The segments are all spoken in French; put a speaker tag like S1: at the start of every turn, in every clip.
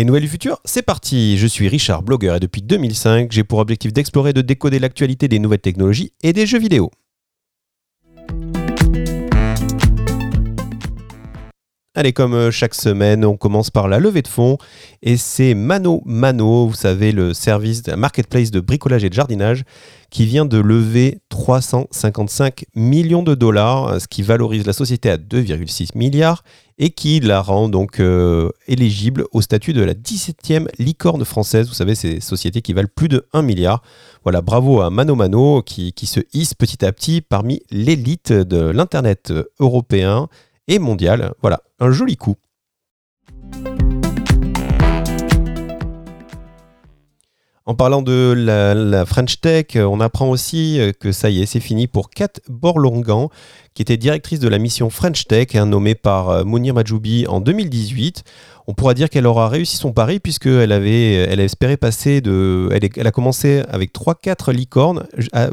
S1: Les nouvelles du futur, c'est parti Je suis Richard, blogueur, et depuis 2005, j'ai pour objectif d'explorer et de décoder l'actualité des nouvelles technologies et des jeux vidéo. Allez, comme euh, chaque semaine, on commence par la levée de fonds. Et c'est Mano Mano, vous savez, le service de marketplace de bricolage et de jardinage, qui vient de lever 355 millions de dollars, ce qui valorise la société à 2,6 milliards et qui la rend donc euh, éligible au statut de la 17e licorne française. Vous savez, ces sociétés qui valent plus de 1 milliard. Voilà, bravo à Mano Mano qui, qui se hisse petit à petit parmi l'élite de l'Internet européen et mondial. Voilà, un joli coup. En parlant de la, French Tech, on apprend aussi que ça y est, c'est fini pour Kat Borlongan, qui était directrice de la mission French Tech, hein, nommée par euh, Mounir Majoubi en 2018. On pourra dire qu'elle aura réussi son pari puisqu'elle elle a espéré passer de, elle, a commencé avec 3-4 licornes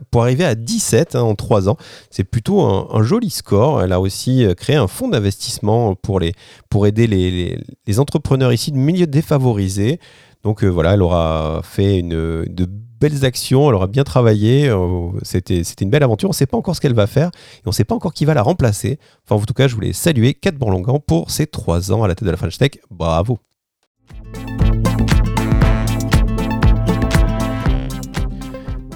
S1: pour arriver à 17 hein, en 3 ans. C'est plutôt un, joli score. Elle a aussi euh, créé un fonds d'investissement pour aider les, les entrepreneurs ici de milieux défavorisés. Donc euh, voilà, elle aura fait de belles actions, elle aura bien travaillé. Euh, c'était, une belle aventure. On ne sait pas encore ce qu'elle va faire et on ne sait pas encore qui va la remplacer. Enfin, en tout cas, je voulais saluer Kate Bourlongan pour ses trois ans à la tête de la French Tech. Bravo!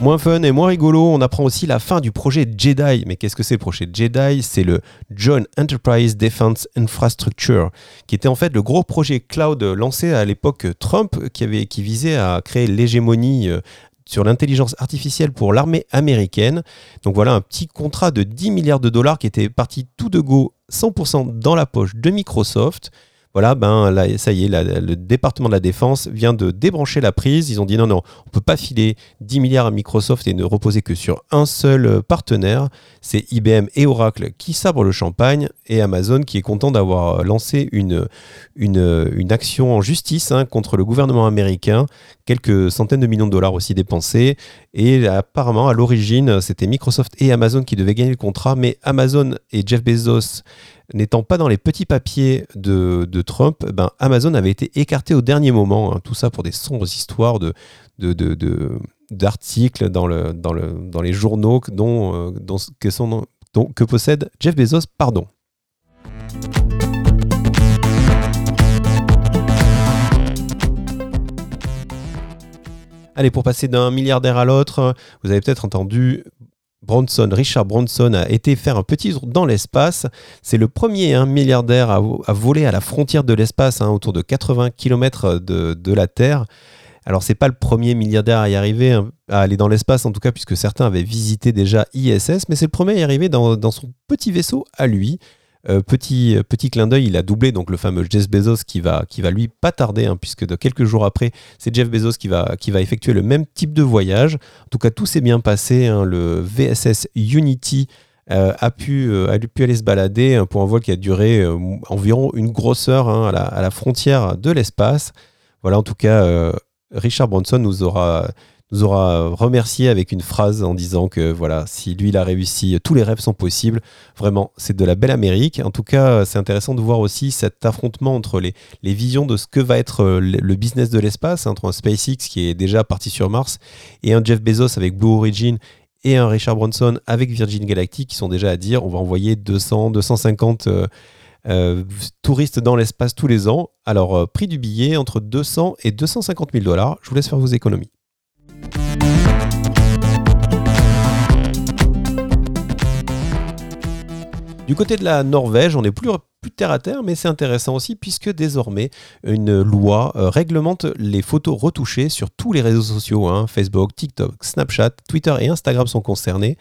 S1: Moins fun et moins rigolo, on apprend aussi la fin du projet Jedi. Mais qu'est-ce que c'est le projet Jedi? C'est le Joint Enterprise Defense Infrastructure, qui était en fait le gros projet cloud lancé à l'époque Trump, qui, avait, qui visait à créer l'hégémonie euh, sur l'intelligence artificielle pour l'armée américaine. Donc voilà un petit contrat de 10 milliards de dollars qui était parti tout de go 100% dans la poche de Microsoft voilà, ben là, ça y est, le département de la défense vient de débrancher la prise. Ils ont dit non, non, on ne peut pas filer 10 milliards à Microsoft et ne reposer que sur un seul euh, partenaire. C'est IBM et Oracle qui sabrent le champagne et Amazon qui est content d'avoir euh, lancé une, action en justice hein, contre le gouvernement américain. Quelques centaines de millions de dollars aussi dépensés. Et apparemment, à l'origine, c'était Microsoft et Amazon qui devaient gagner le contrat, mais Amazon et Jeff Bezos n'étant pas dans les petits papiers de, Trump, ben Amazon avait été écarté au dernier moment. Hein. tout ça pour des sombres histoires de, d'articles dans, le, dans, le, dans les journaux dont, euh, que, que possède Jeff Bezos. Pardon. Allez, pour passer d'un milliardaire à l'autre, vous avez peut-être entendu Richard Bronson a été faire un petit tour dans l'espace. C'est le premier hein, milliardaire à, voler à la frontière de l'espace, hein, autour de 80 km de, la Terre. Alors c'est pas le premier milliardaire à y arriver, hein, à aller dans l'espace en tout cas, puisque certains avaient visité déjà ISS, mais c'est le premier à y arriver dans son petit vaisseau à lui. Euh, petit, euh, petit clin d'œil, il a doublé donc le fameux Jeff Bezos qui va, qui va lui pas tarder, hein, puisque de quelques jours après, c'est Jeff Bezos qui va, qui va effectuer le même type de voyage. En tout cas, tout s'est bien passé. Hein. le VSS Unity euh, a, pu, a pu aller se balader hein, pour un vol qui a duré environ une grosse heure à la, à, la, frontière de l'espace. Voilà, en tout cas, Richard Branson nous aura nous aura remercié avec une phrase en disant que voilà, si lui il a réussi, tous les rêves sont possibles. Vraiment, c'est de la belle Amérique. En tout cas, c'est intéressant de voir aussi cet affrontement entre les, les visions de ce que va être euh, le business de l'espace, entre un SpaceX qui est déjà parti sur Mars et un Jeff Bezos avec Blue Origin et un Richard Branson avec Virgin Galactic qui sont déjà à dire on va envoyer 200, 250 euh, euh, touristes dans l'espace tous les ans. Alors, prix du billet entre 200 et 250 000 dollars. Je vous laisse faire vos économies. Du côté de la Norvège, on n'est plus, plus terre à terre, mais c'est intéressant aussi puisque désormais une loi euh, réglemente les photos retouchées sur tous les réseaux sociaux. Hein. Facebook, TikTok, Snapchat, Twitter et Instagram sont concernés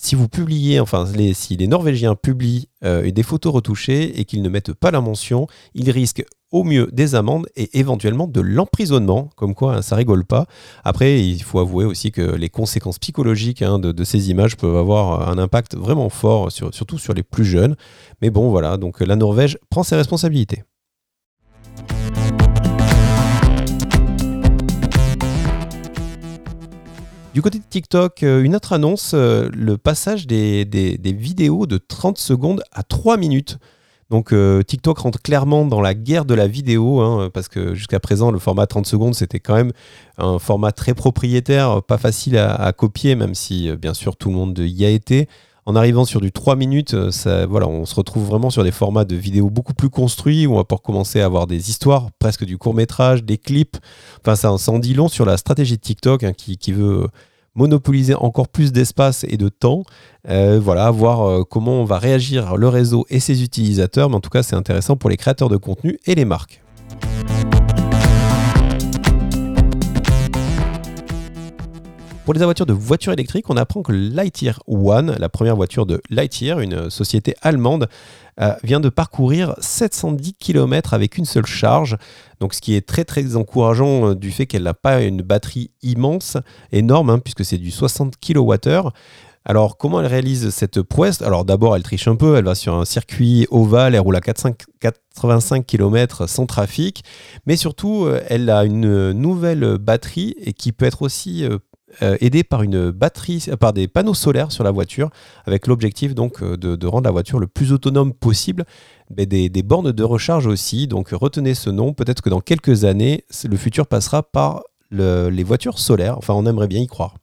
S1: si vous publiez, enfin, si les Norvégiens publient euh, des photos retouchées et qu'ils ne mettent pas la mention, ils risquent au mieux des amendes et éventuellement de l'emprisonnement, comme quoi hein, ça rigole pas. Après, il faut avouer aussi que les conséquences psychologiques hein, de, ces images peuvent avoir un impact vraiment fort, surtout sur les plus jeunes. Mais bon, voilà, donc la Norvège prend ses responsabilités. Du côté de TikTok, euh, une autre annonce, euh, le passage des, vidéos de 30 secondes à 3 minutes. Donc TikTok rentre clairement dans la guerre de la vidéo, hein, parce que jusqu'à présent, le format 30 secondes, c'était quand même un format très propriétaire, pas facile à copier, même si bien sûr tout le monde y a été en arrivant sur du 3 minutes, euh, ça, voilà, on se retrouve vraiment sur des formats de vidéos beaucoup plus construits où on va pouvoir commencer à avoir des histoires, presque du court métrage, des clips. Enfin, ça, en dit long sur la stratégie de TikTok hein, qui, veut monopoliser encore plus d'espace et de temps. Euh, voilà, voir euh, comment on va réagir le réseau et ses utilisateurs. Mais en tout cas, c'est intéressant pour les créateurs de contenu et les marques. Pour les voitures de voitures électriques, on apprend que Lightyear One, la première voiture de Lightyear, une société allemande, euh, vient de parcourir 710 km avec une seule charge. Donc, ce qui est très très encourageant euh, du fait qu'elle n'a pas une batterie immense, énorme, hein, puisque c'est du 60 kWh. Alors, comment elle réalise cette prouesse? Alors, d'abord, elle triche un peu. Elle va sur un circuit ovale, elle roule à 85 km sans trafic. Mais surtout, euh, elle a une nouvelle batterie et qui peut être aussi euh, aidé par une batterie, par des panneaux solaires sur la voiture, avec l'objectif donc euh, de, rendre la voiture le plus autonome possible. Mais des, bornes de recharge aussi, donc retenez ce nom. Peut-être que dans quelques années, le futur passera par les voitures solaires. Enfin, on aimerait bien y croire.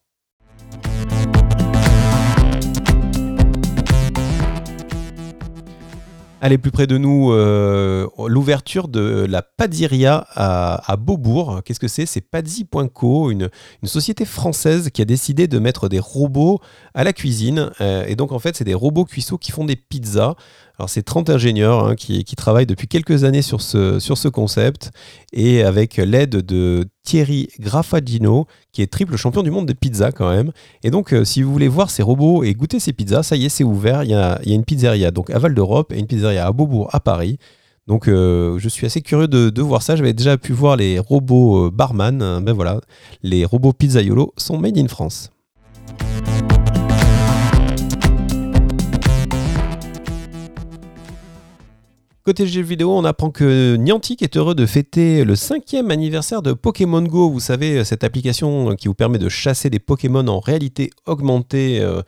S1: Allez, plus près de nous, euh, l'ouverture de la Padiria à, Beaubourg. Qu'est-ce que c'est? C'est Padzi.co, une, société française qui a décidé de mettre des robots à la cuisine. Euh, et donc, en fait, c'est des robots cuissots qui font des pizzas. Alors c'est 30 ingénieurs hein, qui, travaillent depuis quelques années sur ce, concept et avec l'aide de Thierry Graffagino qui est triple champion du monde des pizzas quand même. Et donc euh, si vous voulez voir ces robots et goûter ces pizzas, ça y est c'est ouvert. Il y, a, une pizzeria donc à Val d'Europe et une pizzeria à Beaubourg à Paris. Donc euh, je suis assez curieux de, voir ça. J'avais déjà pu voir les robots euh, barman. Ben voilà, les robots pizzaiolo sont made in France. Côté jeux vidéo, on apprend que Niantic est heureux de fêter le cinquième anniversaire de Pokémon Go. Vous savez, cette application qui vous permet de chasser des Pokémon en réalité augmentée euh,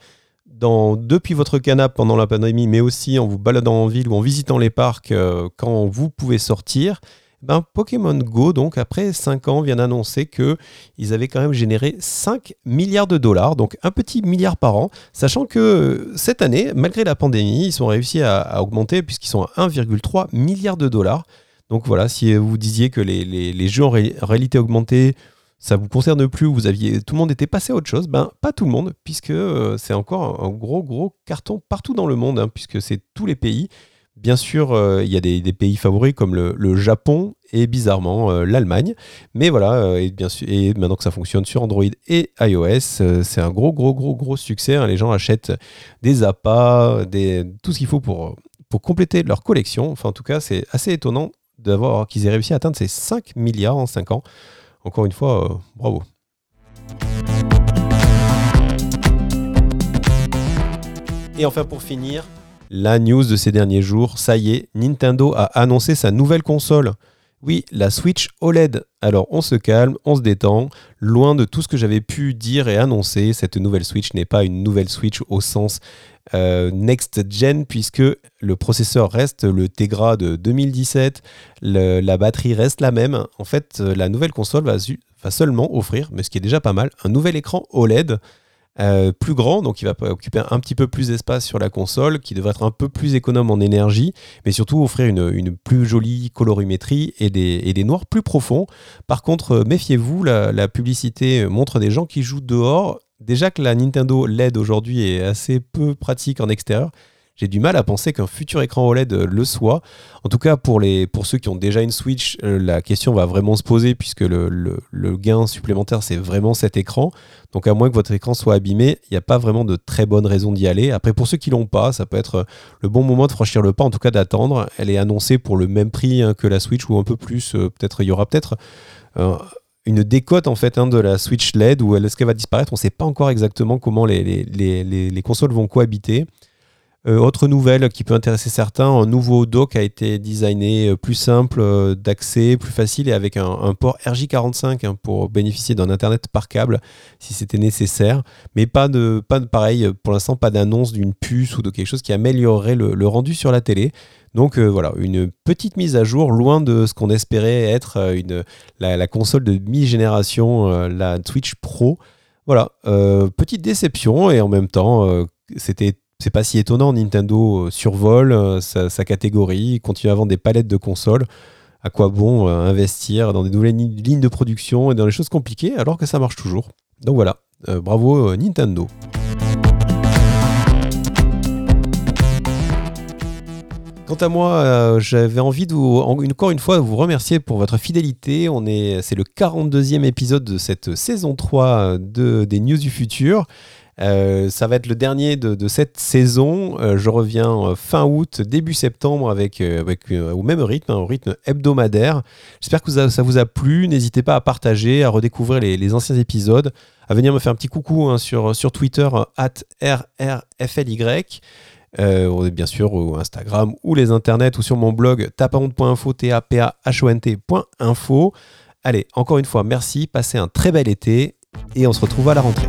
S1: depuis votre canapé pendant la pandémie, mais aussi en vous baladant en ville ou en visitant les parcs euh, quand vous pouvez sortir ben, Pokémon Go, donc après 5 ans, vient d'annoncer qu'ils avaient quand même généré 5 milliards de dollars, donc un petit milliard par an, sachant que cette année, malgré la pandémie, ils sont réussi à, augmenter puisqu'ils sont à 1,3 milliard de dollars. Donc voilà, si vous disiez que les, jeux en réalité augmentée, ça vous concerne plus, vous aviez, tout le monde était passé à autre chose, ben pas tout le monde, puisque euh, c'est encore un, gros gros carton partout dans le monde, hein, puisque c'est tous les pays. Bien sûr, euh, il y a des, pays favoris comme le, Japon et bizarrement euh, l'Allemagne. Mais voilà, euh, et, bien sûr, et maintenant que ça fonctionne sur Android et iOS, c'est un gros, gros, gros, gros succès. Hein. Les gens achètent des appâts, des, tout ce qu'il faut pour, pour compléter leur collection. Enfin, en tout cas, c'est assez étonnant d'avoir qu'ils aient réussi à atteindre ces 5 milliards en 5 ans. Encore une fois, bravo. Et enfin, pour finir, la news de ces derniers jours, ça y est, Nintendo a annoncé sa nouvelle console. Oui, la Switch OLED. Alors on se calme, on se détend. Loin de tout ce que j'avais pu dire et annoncer, cette nouvelle Switch n'est pas une nouvelle Switch au sens euh, next gen puisque le processeur reste le Tegra de 2017, la batterie reste la même. En fait, la nouvelle console va seulement offrir, mais ce qui est déjà pas mal, un nouvel écran OLED euh, plus grand, donc il va occuper un petit peu plus d'espace sur la console, qui devrait être un peu plus économe en énergie, mais surtout offrir une, plus jolie colorimétrie et des, noirs plus profonds. Par contre, euh, méfiez-vous, la, publicité montre des gens qui jouent dehors. Déjà que la Nintendo LED aujourd'hui est assez peu pratique en extérieur, j'ai du mal à penser qu'un futur écran OLED le soit. En tout cas, pour, les, pour ceux qui ont déjà une Switch, euh, la question va vraiment se poser puisque le, le, gain supplémentaire, c'est vraiment cet écran. Donc, à moins que votre écran soit abîmé, il n'y a pas vraiment de très bonne raison d'y aller. Après, pour ceux qui l'ont pas, ça peut être le bon moment de franchir le pas, en tout cas d'attendre. Elle est annoncée pour le même prix hein, que la Switch ou un peu plus. Euh, peut-être, il y aura peut-être. Euh, une décote en fait hein, de la Switch LED ou est-ce qu'elle va disparaître On ne sait pas encore exactement comment les, les, les, les consoles vont cohabiter. Euh, autre nouvelle qui peut intéresser certains, un nouveau dock a été designé euh, plus simple euh, d'accès, plus facile et avec un, port RJ45 hein, pour bénéficier d'un internet par câble si c'était nécessaire. Mais pas de, pas de pareil, pour l'instant pas d'annonce d'une puce ou de quelque chose qui améliorerait le, rendu sur la télé. Donc voilà, une petite mise à jour, loin de ce qu'on espérait être la, console de mi-génération, la Twitch Pro. Voilà, petite déception et en même temps, c'était c'est pas si étonnant. Nintendo survole sa, sa, catégorie, continue à vendre des palettes de consoles à quoi bon euh, investir dans des nouvelles lignes de production et dans les choses compliquées alors que ça marche toujours. Donc voilà, euh, bravo euh, Nintendo. Quant à moi, j'avais envie de vous, encore une fois, vous remercier pour votre fidélité. On est, c'est le 42e épisode de cette saison 3 de, des News du futur. Euh, ça va être le dernier de, cette saison. Euh, je reviens euh, fin août, début septembre avec, avec au même rythme, hein, au rythme hebdomadaire. J'espère que ça, vous a plu. N'hésitez pas à partager, à redécouvrir les, anciens épisodes, à venir me faire un petit coucou hein, sur, sur Twitter, at RRFLY. bien sûr, ou Instagram, ou les internets, ou sur mon blog tapaonte.info, t a p a h o n Allez, encore une fois, merci, passez un très bel été, et on se retrouve à la rentrée.